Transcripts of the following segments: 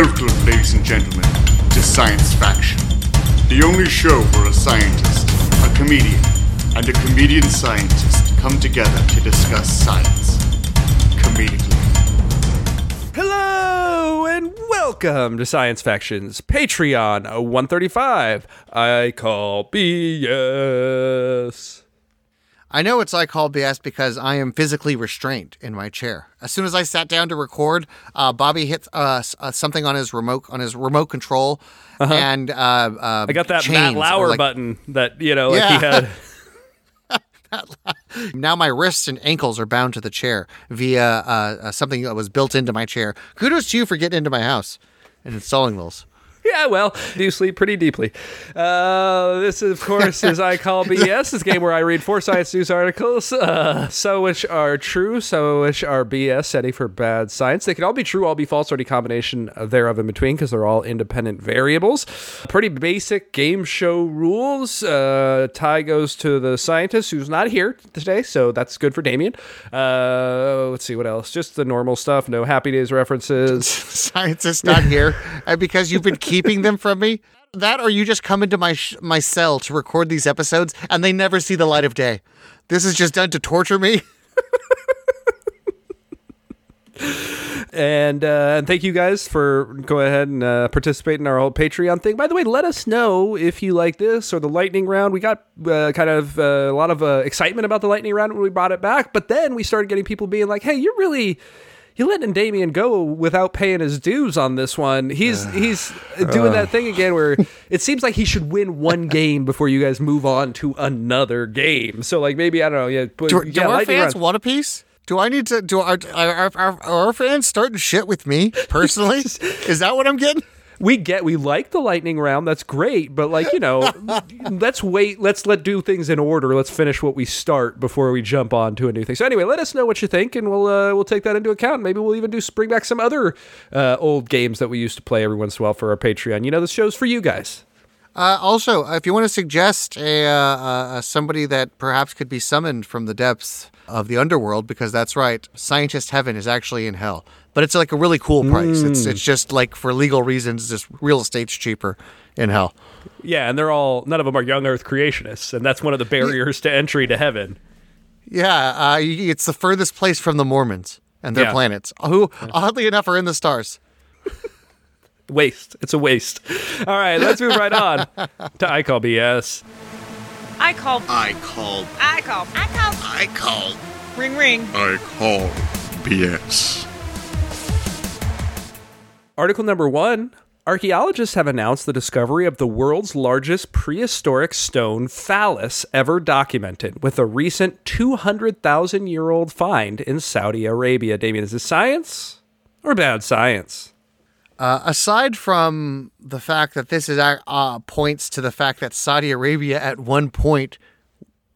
Welcome, ladies and gentlemen, to Science Faction, the only show where a scientist, a comedian, and a comedian scientist come together to discuss science comedically. Hello and welcome to Science Factions Patreon 135. I call BS. I know it's like call BS because I am physically restrained in my chair. As soon as I sat down to record, uh, Bobby hit uh, uh, something on his remote on his remote control, and uh, uh, I got that chains Matt Lauer like- button that, you know, like he had. Now my wrists and ankles are bound to the chair via uh, uh, something that was built into my chair. Kudos to you for getting into my house and installing those. Yeah, well, do you sleep pretty deeply. Uh, this, of course, is I Call BS, this game where I read four science news articles, uh, some which are true, some which are BS, setting for bad science. They can all be true, all be false, or any combination thereof in between because they're all independent variables. Pretty basic game show rules. Uh, tie goes to the scientist who's not here today, so that's good for Damien. Uh, let's see what else. Just the normal stuff. No Happy Days references. Scientists not here uh, because you've been keeping them from me. That or you just come into my sh- my cell to record these episodes and they never see the light of day. This is just done to torture me. And uh, and thank you guys for go ahead and uh, participate in our whole Patreon thing. By the way, let us know if you like this or the lightning round. We got uh, kind of uh, a lot of uh, excitement about the lightning round when we brought it back, but then we started getting people being like, "Hey, you're really." You're letting Damien go without paying his dues on this one. He's he's doing that thing again where it seems like he should win one game before you guys move on to another game. So like maybe I don't know. Yeah, but, Do, yeah, do our fans want a piece? Do I need to? Do our are, are our fans starting shit with me personally? is that what I'm getting? We get we like the lightning round that's great but like you know let's wait let's let do things in order let's finish what we start before we jump on to a new thing. So anyway let us know what you think and we'll uh, we'll take that into account. Maybe we'll even do bring back some other uh, old games that we used to play every once in a while for our patreon. You know this show's for you guys. Uh, also, if you want to suggest a uh, uh, somebody that perhaps could be summoned from the depths of the underworld, because that's right, scientist heaven is actually in hell, but it's like a really cool price. It's it's just like for legal reasons, just real estate's cheaper in hell. yeah and they're all none of them are young earth creationists and that's one of the barriers to entry to heaven Yeah, uh, it's the furthest place from the Mormons and their Yeah. planets, who oddly enough are in the stars. waste it's a waste all right let's move right on to i call bs I call. I call, I call. I call. I call, Ring ring. I call BS. Article number one Archaeologists have announced the discovery of the world's largest prehistoric stone phallus ever documented, with a recent 200,000 year old find in Saudi Arabia. Damien, is this science or bad science? Uh, aside from the fact that this is uh, points to the fact that Saudi Arabia at one point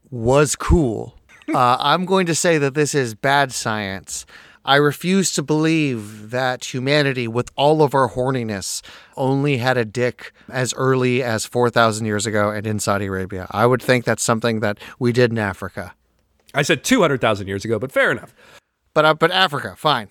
was cool, uh, I'm going to say that this is bad science. I refuse to believe that humanity, with all of our horniness, only had a dick as early as 4,000 years ago and in Saudi Arabia. I would think that's something that we did in Africa. I said 200,000 years ago, but fair enough. But uh, but Africa, fine.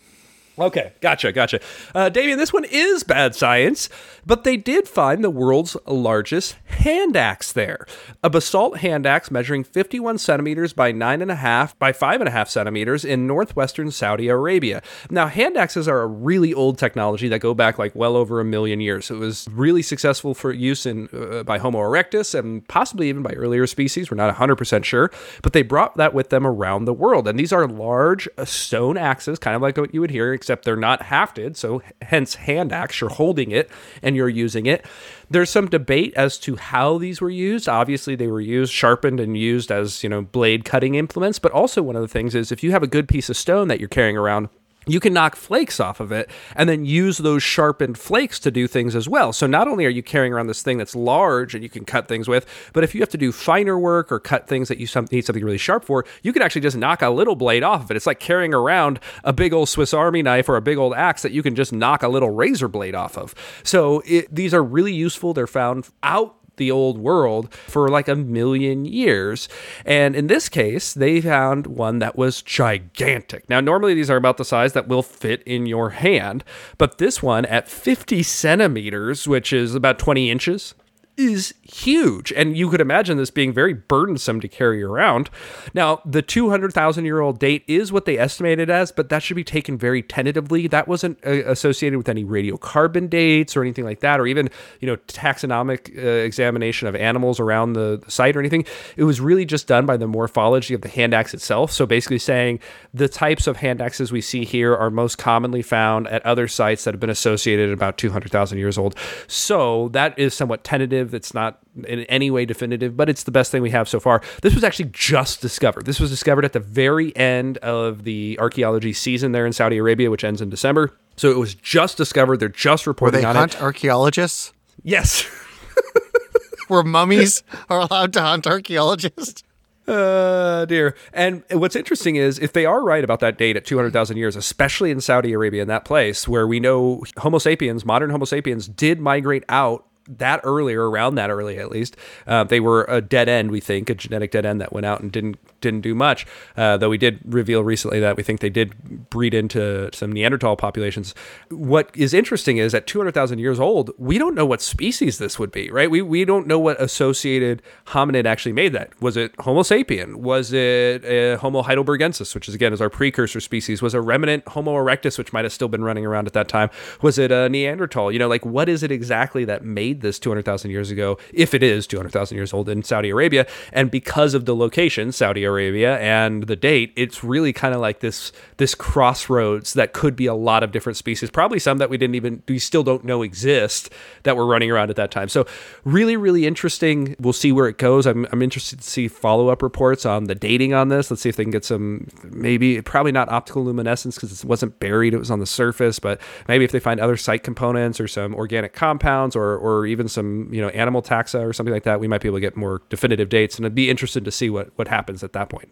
Okay, gotcha, gotcha. Uh, Damien, this one is bad science, but they did find the world's largest hand axe there. A basalt hand axe measuring 51 centimeters by 9.5 by 5.5 centimeters in northwestern Saudi Arabia. Now, hand axes are a really old technology that go back like well over a million years. It was really successful for use in uh, by Homo erectus and possibly even by earlier species. We're not 100% sure, but they brought that with them around the world. And these are large stone axes, kind of like what you would hear, except they're not hafted. So, hence, hand axe. You're holding it and you're using it. There's some debate as to how these were used. Obviously, they were used, sharpened, and used as, you know, blade cutting implements. But also, one of the things is if you have a good piece of stone that you're carrying around, you can knock flakes off of it and then use those sharpened flakes to do things as well. So not only are you carrying around this thing that's large and you can cut things with, but if you have to do finer work or cut things that you need something really sharp for, you can actually just knock a little blade off of it. It's like carrying around a big old Swiss Army knife or a big old axe that you can just knock a little razor blade off of. So it, these are really useful. They're found out the old world for like a million years. And in this case, they found one that was gigantic. Now, normally these are about the size that will fit in your hand, but this one at 50 centimeters, which is about 20 inches, is huge. And you could imagine this being very burdensome to carry around. Now, the 200,000 year old date is what they estimated as, but that should be taken very tentatively. That wasn't uh, associated with any radiocarbon dates or anything like that, or even, you know, taxonomic uh, examination of animals around the, site or anything. It was really just done by the morphology of the hand axe itself. So basically saying the types of hand axes we see here are most commonly found at other sites that have been associated at about 200,000 years old. So that is somewhat tentative. It's not in any way definitive, but it's the best thing we have so far. This was actually just discovered. This was discovered at the very end of the archaeology season there in Saudi Arabia, which ends in December. So it was just discovered. They're just Were reporting they on hunt it. archaeologists? Yes. Where mummies are allowed to hunt archaeologists? Uh, dear. And what's interesting is if they are right about that date at 200,000 years, especially in Saudi Arabia, in that place where we know Homo sapiens, modern Homo sapiens, did migrate out that early or around that early at least. Uh, they were a dead end, we think, a genetic dead end that went out and didn't didn't do much. Uh, though we did reveal recently that we think they did breed into some Neanderthal populations. What is interesting is at 200,000 years old, we don't know what species this would be, right? We, we don't know what associated hominid actually made that. Was it Homo sapien? Was it uh, Homo heidelbergensis, which is again is our precursor species? Was it remnant Homo erectus, which might have still been running around at that time? Was it a Neanderthal? You know, like what is it exactly that made this 200,000 years ago, if it is 200,000 years old in Saudi Arabia? And because of the location, Saudi Arabia, and the date, it's really kind of like this this crossroads that could be a lot of different species, probably some that we didn't even we still don't know exist that were running around at that time. So really, really interesting. We'll see where it goes. I'm, I'm interested to see follow up reports on the dating on this. Let's see if they can get some maybe probably not optical luminescence because it wasn't buried; it was on the surface. But maybe if they find other site components or some organic compounds or or even some you know animal taxa or something like that, we might be able to get more definitive dates. And I'd be interested to see what what happens at that point.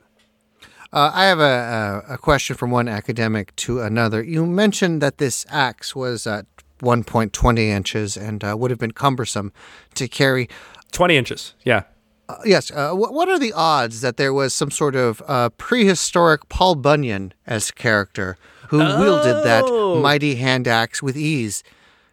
Uh, I have a, a, question from one academic to another. You mentioned that this axe was at 1.20 inches and uh, would have been cumbersome to carry. Twenty inches, yeah. Uh, yes. Uh, what are the odds that there was some sort of uh, prehistoric Paul Bunyan as character who wielded that Oh. mighty hand axe with ease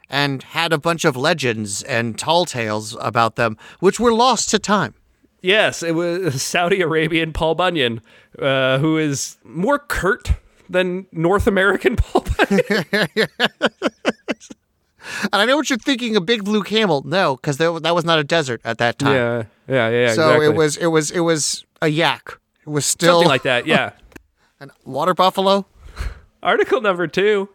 and had a bunch of legends and tall tales about them, which were lost to time? Yes, it was Saudi Arabian Paul Bunyan, uh, who is more curt than North American Paul Bunyan. And I know what you're thinking, a big blue camel. No, because that was not a desert at that time. yeah, yeah, yeah. so exactly. it was it was it was a yak. It was still something like that. Yeah. an water buffalo. Article number two.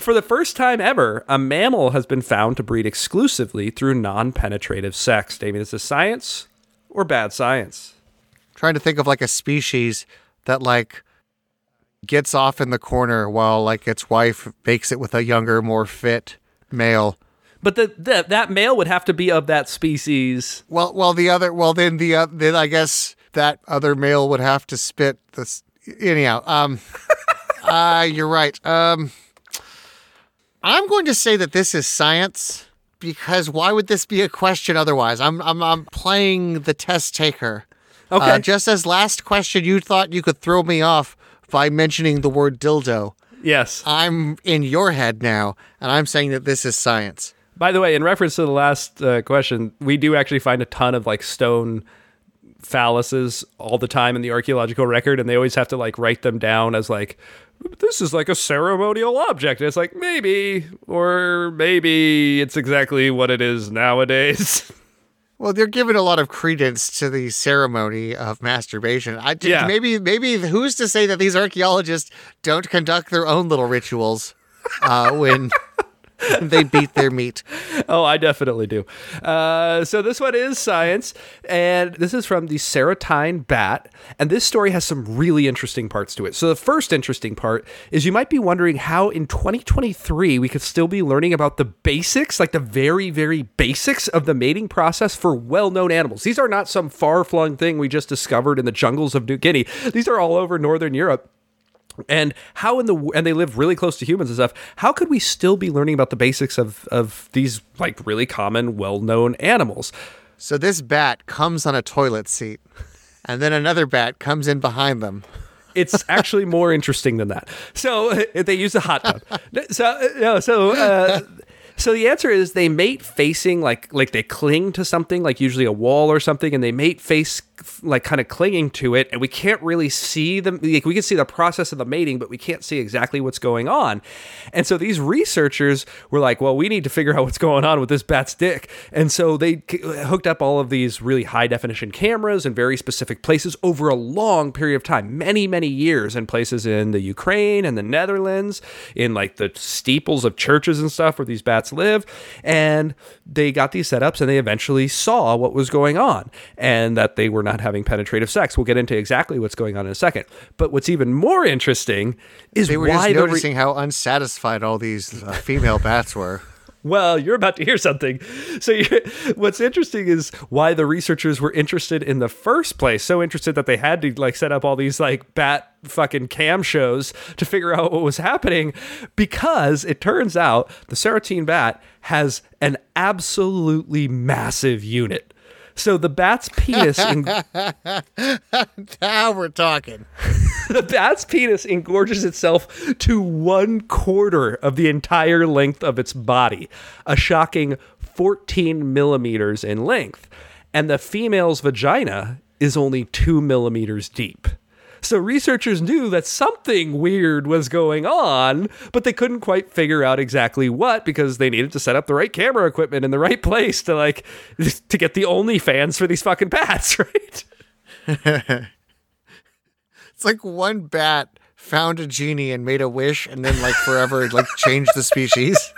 For the first time ever, a mammal has been found to breed exclusively through non penetrative sex. Damien, is this science or bad science? trying to think of like a species that like gets off in the corner while like its wife makes it with a younger, more fit male. But the, the, that male would have to be of that species. Well, well, the other, well, then the uh, then I guess that other male would have to spit this. Anyhow, um, uh, you're right. Um, I'm going to say that this is science because why would this be a question otherwise? I'm I'm I'm playing the test taker. Okay. Uh, just as last question, you thought you could throw me off by mentioning the word dildo. yes. I'm in your head now, and I'm saying that this is science. By the way, in reference to the last uh, question, we do actually find a ton of like stone phalluses all the time in the archaeological record, and they always have to like write them down as like this is like a ceremonial object. And it's like maybe, or maybe it's exactly what it is nowadays. Well, they're giving a lot of credence to the ceremony of masturbation. I just, Yeah. maybe maybe who's to say that these archaeologists don't conduct their own little rituals uh, when they beat their meat. oh, I definitely do. Uh, so this one is science, and this is from the Serotine bat. And this story has some really interesting parts to it. So the first interesting part is you might be wondering how in 2023 we could still be learning about the basics, like the very, very basics of the mating process for well-known animals. These are not some far-flung thing we just discovered in the jungles of New Guinea. These are all over northern Europe. And how in the and they live really close to humans and stuff. How could we still be learning about the basics of of these like really common, well known animals? So this bat comes on a toilet seat, and then another bat comes in behind them. It's actually more interesting than that. So they use a hot tub. So no, so uh, so the answer is they mate facing like like they cling to something, like usually a wall or something, and they mate face like kind of clinging to it, and we can't really see them. Like, we can see the process of the mating, but we can't see exactly what's going on. And so these researchers were like, "Well, we need to figure out what's going on with this bat's dick," and so they hooked up all of these really high definition cameras in very specific places over a long period of time, many many years, in places in the Ukraine and the Netherlands, in like the steeples of churches and stuff where these bats live, and they got these setups, and they eventually saw what was going on, and that they were not having penetrative sex. We'll get into exactly what's going on in a second. But what's even more interesting is They were why just the re- noticing how unsatisfied all these uh, female bats were. Well, you're about to hear something. So, what's interesting is why the researchers were interested in the first place. So interested that they had to like set up all these like bat fucking cam shows to figure out what was happening, because it turns out the Serotine bat has an absolutely massive unit. So the bat's penis in, Now we're talking. the bat's penis engorges itself to one quarter of the entire length of its body, a shocking 14 millimeters in length. And the female's vagina is only two millimeters deep. So researchers knew that something weird was going on, but they couldn't quite figure out exactly what because they needed to set up the right camera equipment in the right place to like to get the only fans for these fucking bats, right? It's like one bat found a genie and made a wish, and then like forever like changed the species.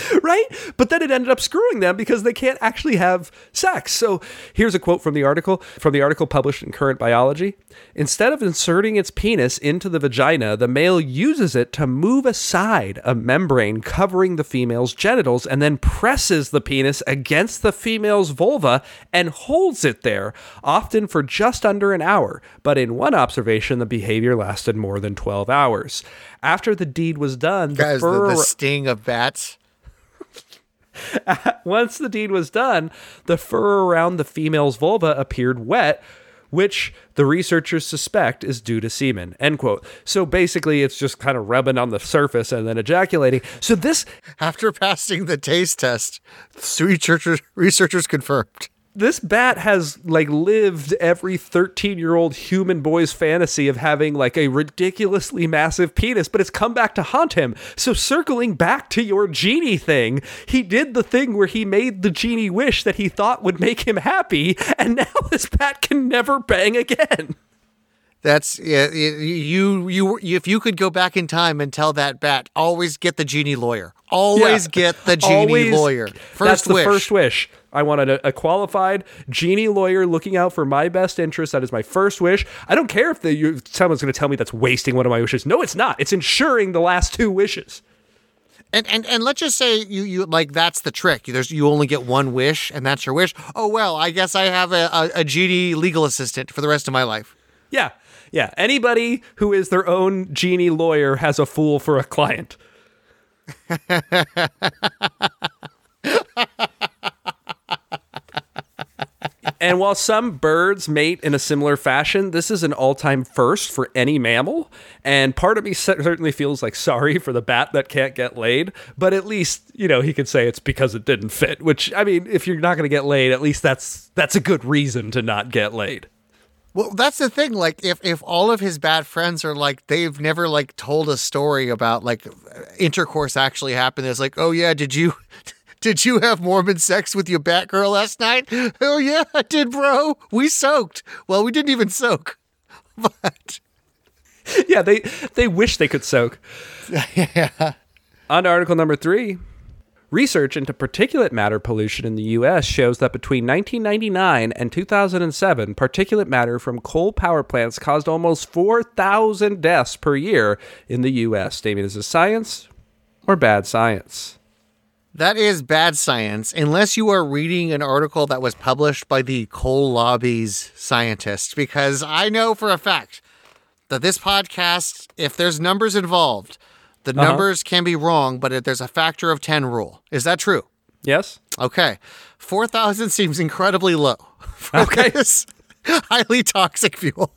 right? But then it ended up screwing them because they can't actually have sex. So here's a quote from the article from the article published in Current Biology. Instead of inserting its penis into the vagina, the male uses it to move aside a membrane covering the female's genitals and then presses the penis against the female's vulva and holds it there, often for just under an hour. But in one observation, the behavior lasted more than 12 hours. After the deed was done, the Guys, the, the sting of bats. once the deed was done, the fur around the female's vulva appeared wet, which the researchers suspect is due to semen. End quote. So basically, it's just kind of rubbing on the surface and then ejaculating. So this After passing the taste test, researchers researchers confirmed. This bat has like lived every 13 year old human boy's fantasy of having like a ridiculously massive penis, but it's come back to haunt him. So, circling back to your genie thing, he did the thing where he made the genie wish that he thought would make him happy, and now this bat can never bang again. That's yeah, you, you you if you could go back in time and tell that bat always get the genie lawyer. Always Yeah. get the genie Always- lawyer. First that's the first wish. I wanted a, a qualified genie lawyer looking out for my best interest. That is my first wish. I don't care if the, you, someone's going to tell me that's wasting one of my wishes. No, it's not. It's ensuring the last two wishes. And, and and let's just say you you like that's the trick. There's you only get one wish and that's your wish. Oh well, I guess I have a, a, a genie legal assistant for the rest of my life. Yeah, yeah. Anybody who is their own genie lawyer has a fool for a client. And while some birds mate in a similar fashion, this is an all time first for any mammal. And part of me certainly feels like sorry for the bat that can't get laid, but at least, you know, he could say it's because it didn't fit, which, I mean, if you're not going to get laid, at least that's that's a good reason to not get laid. Well, that's the thing. Like, if if all of his bad friends are like they've never like told a story about like intercourse actually happened. It's like, oh yeah, did you did you have Mormon sex with your Batgirl last night? Oh yeah, I did, bro. We soaked. Well, we didn't even soak, but yeah, they they wish they could soak. yeah. On to article number three. Research into particulate matter pollution in the U.S. shows that between 1999 and 2007, particulate matter from coal power plants caused almost 4,000 deaths per year in the U.S. Damien, is this science or bad science? that is bad science. Unless you are reading an article that was published by the coal lobby's scientists, because I know for a fact that this podcast, if there's numbers involved, the numbers can be wrong, but there's a factor of ten rule. Is that true? Yes. Okay. 4,000 seems incredibly low for Okay. this highly toxic fuel.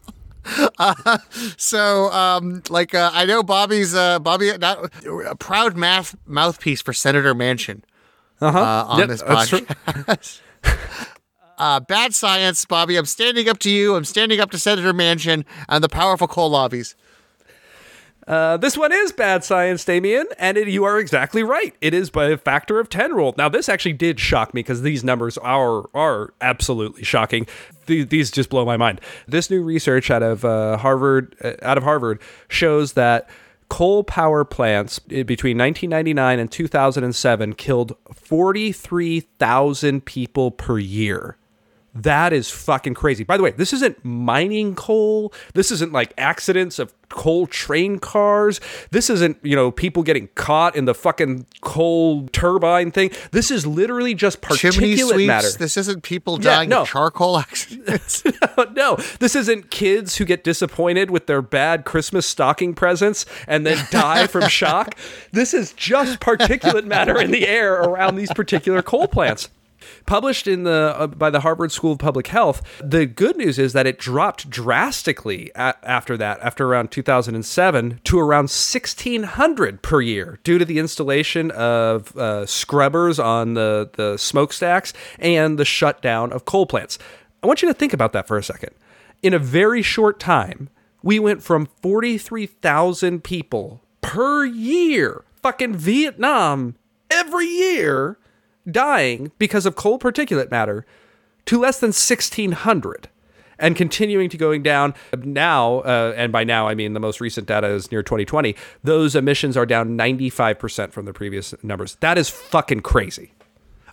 Uh, so, um, like, uh, I know Bobby's, uh, Bobby, not a proud mouth, mouthpiece for Senator Manchin Uh-huh. uh, on Yep, this podcast. uh, bad science, Bobby. I'm standing up to you. I'm standing up to Senator Manchin and the powerful coal lobbies. Uh, this one is bad science, Damien, and it, you are exactly right. It is by a factor of 10 rule. Now, this actually did shock me because these numbers are are absolutely shocking. Th- These just blow my mind. This new research out of uh, Harvard uh, out of Harvard shows that coal power plants between 1999 and 2007 killed 43,000 people per year. That is fucking crazy. By the way, this isn't mining coal. This isn't like accidents of coal train cars. This isn't, you know, people getting caught in the fucking coal turbine thing. This is literally just Chimney particulate sweeps. matter. This isn't people Yeah, dying no. of charcoal accidents. no, this isn't kids who get disappointed with their bad Christmas stocking presents and then die from shock. This is just particulate matter in the air around these particular coal plants. Published in the uh, by the Harvard School of Public Health, the good news is that it dropped drastically after that, after around 2007, to around 1,600 per year, due to the installation of uh, scrubbers on the the smokestacks and the shutdown of coal plants. I want you to think about that for a second. In a very short time, we went from 43,000 people per year, fucking Vietnam, every year, dying because of coal particulate matter, to less than 1,600. And continuing to going down now, uh, and by now I mean the most recent data is near 2020. Those emissions are down 95% from the previous numbers. That is fucking crazy.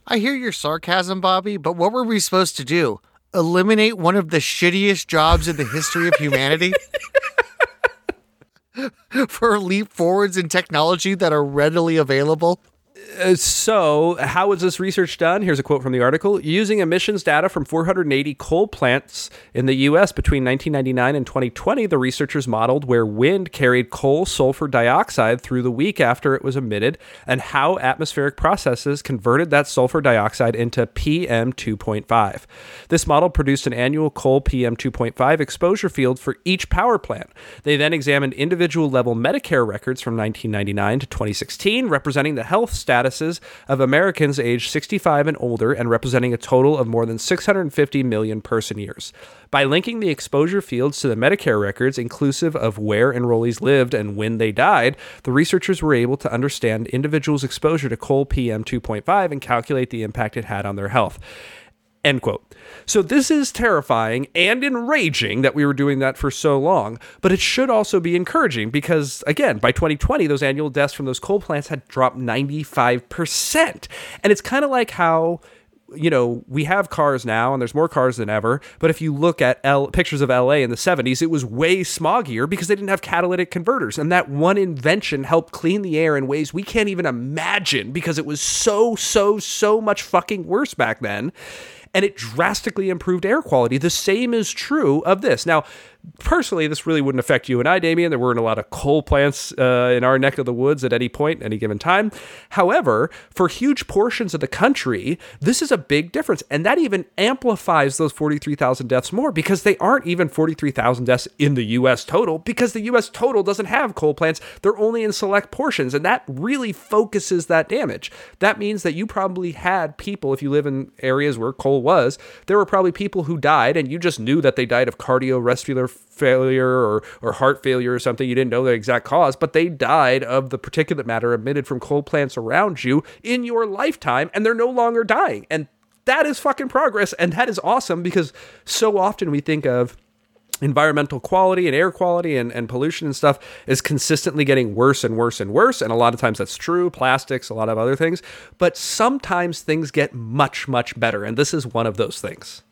I hear your sarcasm, Bobby, but what were we supposed to do? Eliminate one of the shittiest jobs in the history of humanity? For leap forwards in technology that are readily available? Uh, so, how was this research done? Here's a quote from the article. Using emissions data from 480 coal plants in the U.S. between 1999 and 2020, the researchers modeled where wind carried coal sulfur dioxide through the week after it was emitted and how atmospheric processes converted that sulfur dioxide into PM 2.5. This model produced an annual coal PM 2.5 exposure field for each power plant. They then examined individual level Medicare records from 1999 to 2016, representing the health statuses of Americans aged 65 and older and representing a total of more than 650 million person years. By linking the exposure fields to the Medicare records, inclusive of where enrollees lived and when they died, the researchers were able to understand individuals' exposure to coal PM 2.5 and calculate the impact it had on their health. End quote. So this is terrifying and enraging that we were doing that for so long, but it should also be encouraging because again, by 2020 those annual deaths from those coal plants had dropped 95%. And it's kind of like how you know, we have cars now and there's more cars than ever, but if you look at L- pictures of LA in the 70s, it was way smoggier because they didn't have catalytic converters and that one invention helped clean the air in ways we can't even imagine because it was so so so much fucking worse back then and it drastically improved air quality. The same is true of this. Now, personally, this really wouldn't affect you and I, Damien. There weren't a lot of coal plants uh, in our neck of the woods at any point, any given time. However, for huge portions of the country, this is a big difference. And that even amplifies those 43,000 deaths more because they aren't even 43,000 deaths in the US total because the US total doesn't have coal plants. They're only in select portions. And that really focuses that damage. That means that you probably had people, if you live in areas where coal was, there were probably people who died and you just knew that they died of cardiovascular failure or, or heart failure or something. You didn't know the exact cause, but they died of the particulate matter emitted from coal plants around you in your lifetime and they're no longer dying. And that is fucking progress. And that is awesome because so often we think of environmental quality and air quality and, and pollution and stuff is consistently getting worse and worse and worse. And a lot of times that's true, plastics, a lot of other things. But sometimes things get much, much better. And this is one of those things.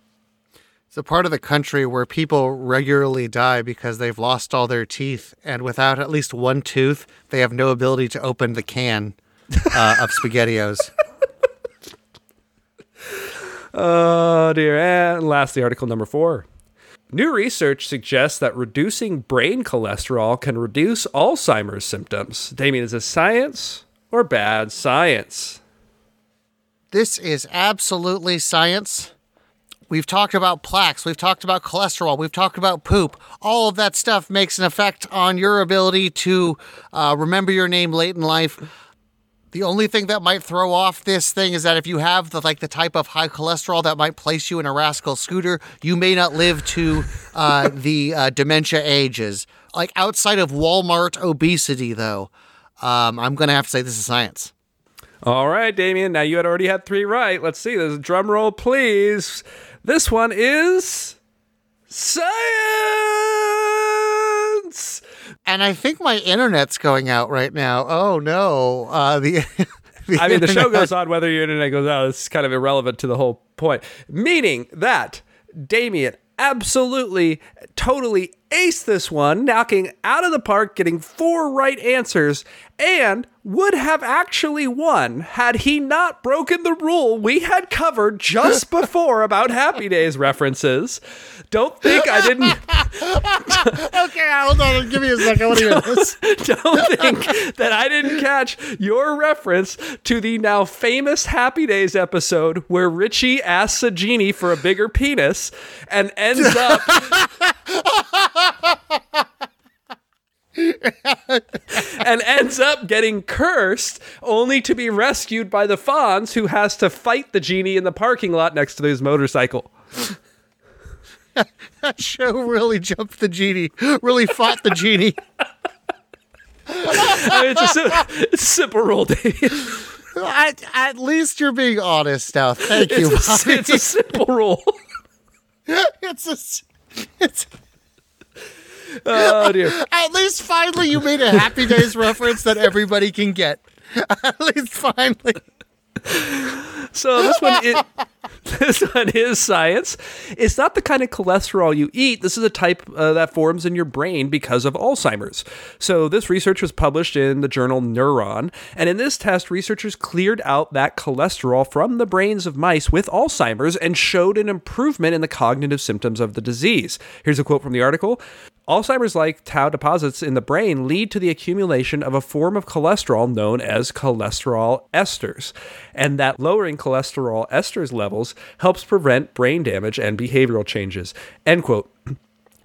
It's a part of the country where people regularly die because they've lost all their teeth, and without at least one tooth, they have no ability to open the can uh, of SpaghettiOs. Oh dear. And lastly, article number four. New research suggests that reducing brain cholesterol can reduce Alzheimer's symptoms. Damien, is this science or bad science? This is absolutely science. We've talked about plaques, we've talked about cholesterol, we've talked about poop. All of that stuff makes an effect on your ability to uh, remember your name late in life. The only thing that might throw off this thing is that if you have the like the type of high cholesterol that might place you in a rascal scooter, you may not live to uh, the uh, dementia ages. Like outside of Walmart obesity, though, um, I'm gonna have to say this is science. All right, Damien. Now you had already had three right. Let's see. There's a drum roll, please. This one is science. And I think my internet's going out right now. Oh no! Uh, the, the I mean, the show goes on whether your internet goes out. It's kind of irrelevant to the whole point. Meaning that Damien absolutely, totally aced this one, knocking out of the park, getting four right answers, and would have actually won had he not broken the rule we had covered just before about Happy Days references. Don't think I didn't. Okay, hold on. Give me a second. I want to hear this. don't think that I didn't catch your reference to the now famous Happy Days episode where Richie asks a genie for a bigger penis and ends up. and ends up getting cursed only to be rescued by the Fonz who has to fight the genie in the parking lot next to his motorcycle. That show really jumped the genie. Really fought the genie. I mean, it's, a, it's a simple rule, Dave. At, at least you're being honest now. Thank you. It's a, it's a simple rule. it's a. it's Oh, dear. at least finally you made a Happy Days reference that everybody can get. At least finally. So this one is this one is science. It's not the kind of cholesterol you eat. This is a type uh, that forms in your brain because of Alzheimer's. So this research was published in the journal Neuron, and in this test, researchers cleared out that cholesterol from the brains of mice with Alzheimer's and showed an improvement in the cognitive symptoms of the disease. Here's a quote from the article. Alzheimer's like tau deposits in the brain lead to the accumulation of a form of cholesterol known as cholesterol esters, and that lowering cholesterol esters levels helps prevent brain damage and behavioral changes. End quote.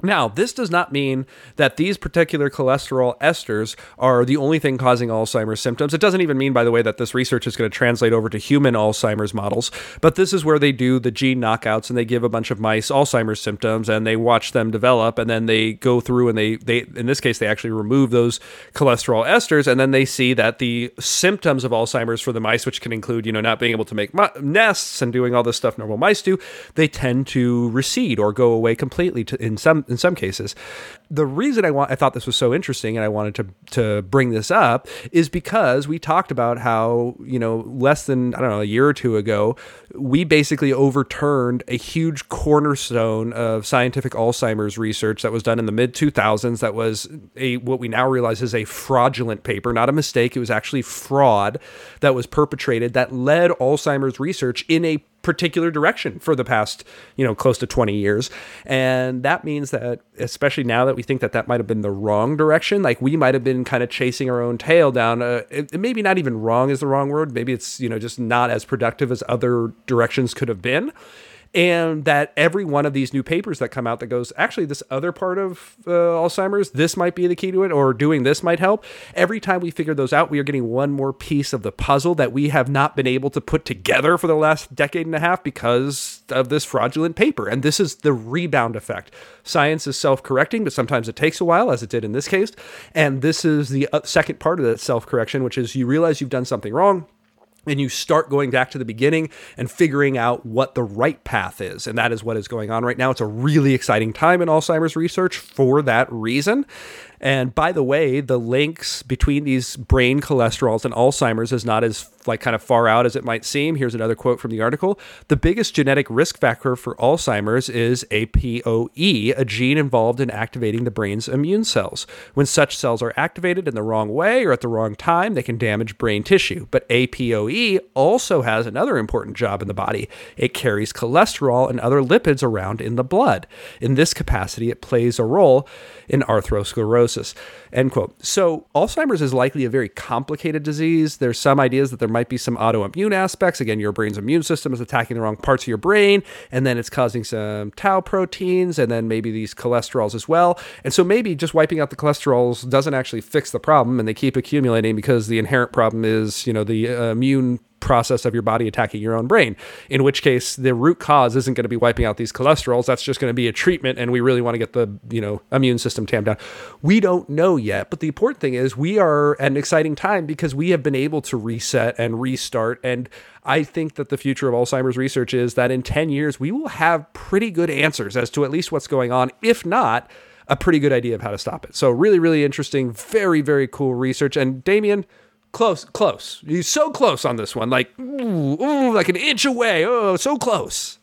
Now, this does not mean that these particular cholesterol esters are the only thing causing Alzheimer's symptoms. It doesn't even mean, by the way, that this research is going to translate over to human Alzheimer's models. But this is where they do the gene knockouts and they give a bunch of mice Alzheimer's symptoms and they watch them develop and then they go through and they, they in this case, they actually remove those cholesterol esters and then they see that the symptoms of Alzheimer's for the mice, which can include, you know, not being able to make nests and doing all this stuff normal mice do, they tend to recede or go away completely to, in some in some cases. The reason I want I thought this was so interesting and I wanted to to bring this up is because we talked about how, you know, less than I don't know, a year or two ago, we basically overturned a huge cornerstone of scientific Alzheimer's research that was done in the mid 2000s that was a what we now realize is a fraudulent paper, not a mistake, it was actually fraud that was perpetrated that led Alzheimer's research in a particular direction for the past, you know, close to 20 years. And that means that, especially now that we think that that might have been the wrong direction, like we might have been kind of chasing our own tail down, uh, it, it maybe not even wrong is the wrong word. Maybe it's, you know, just not as productive as other directions could have been. And that every one of these new papers that come out that goes, actually, this other part of uh, Alzheimer's, this might be the key to it, or doing this might help. Every time we figure those out, we are getting one more piece of the puzzle that we have not been able to put together for the last decade and a half because of this fraudulent paper. And this is the rebound effect. Science is self correcting, but sometimes it takes a while, as it did in this case. And this is the uh, second part of that self correction, which is you realize you've done something wrong and you start going back to the beginning and figuring out what the right path is. And that is what is going on right now. It's a really exciting time in Alzheimer's research for that reason. And by the way, the links between these brain cholesterols and Alzheimer's is not as like kind of far out as it might seem. Here's another quote from the article. The biggest genetic risk factor for Alzheimer's is APOE, a gene involved in activating the brain's immune cells. When such cells are activated in the wrong way or at the wrong time, they can damage brain tissue. But APOE also has another important job in the body. It carries cholesterol and other lipids around in the blood. In this capacity, it plays a role in atherosclerosis End quote. So, Alzheimer's is likely a very complicated disease. There's some ideas that there might be some autoimmune aspects. Again, your brain's immune system is attacking the wrong parts of your brain, and then it's causing some tau proteins, and then maybe these cholesterols as well. And so, maybe just wiping out the cholesterols doesn't actually fix the problem, and they keep accumulating because the inherent problem is, you know, the uh, immune process of your body attacking your own brain. In which case, the root cause isn't going to be wiping out these cholesterols. That's just going to be a treatment, and we really want to get the you know immune system tamped down. We don't know yet, but the important thing is we are at an exciting time because we have been able to reset and restart. And I think that the future of Alzheimer's research is that in 10 years we will have pretty good answers as to at least what's going on. If not, a pretty good idea of how to stop it. So really, really interesting, very, very cool research. And Damien, close, close. He's so close on this one, like ooh, ooh, like an inch away. Oh, so close.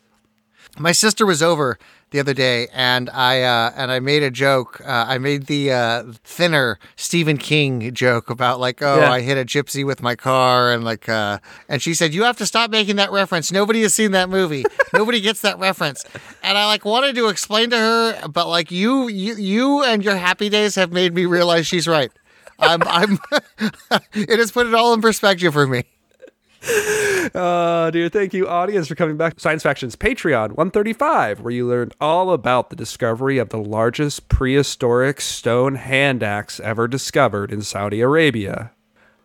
My sister was over the other day, and I uh, and I made a joke. Uh, I made the uh, thinner Stephen King joke about like, oh, Yeah. I hit a gypsy with my car, and like, uh, and she said, you have to stop making that reference. Nobody has seen that movie. Nobody gets that reference. And I like wanted to explain to her, but like you, you, you and your happy days have made me realize she's right. I'm, I'm. it has put it all in perspective for me. Uh, dear, thank you, audience, for coming back. Science Faction's Patreon 135, where you learned all about the discovery of the largest prehistoric stone hand axe ever discovered in Saudi Arabia.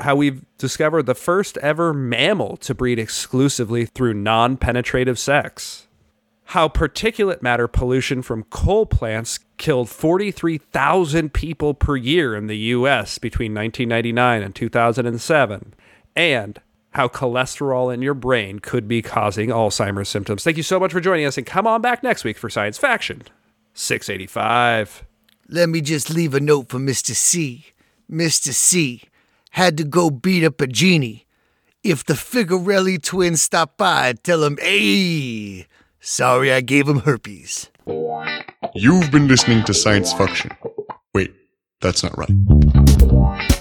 How we've discovered the first ever mammal to breed exclusively through non penetrative sex. How particulate matter pollution from coal plants killed 43,000 people per year in the US between 1999 and 2007. And how cholesterol in your brain could be causing Alzheimer's symptoms. Thank you so much for joining us, and come on back next week for Science Faction 685. Let me just leave a note for Mr. C. Mr. C had to go beat up a genie. If the Figarelli twins stop by, tell him, hey, sorry I gave him herpes. You've been listening to Science Faction. Wait, that's not right.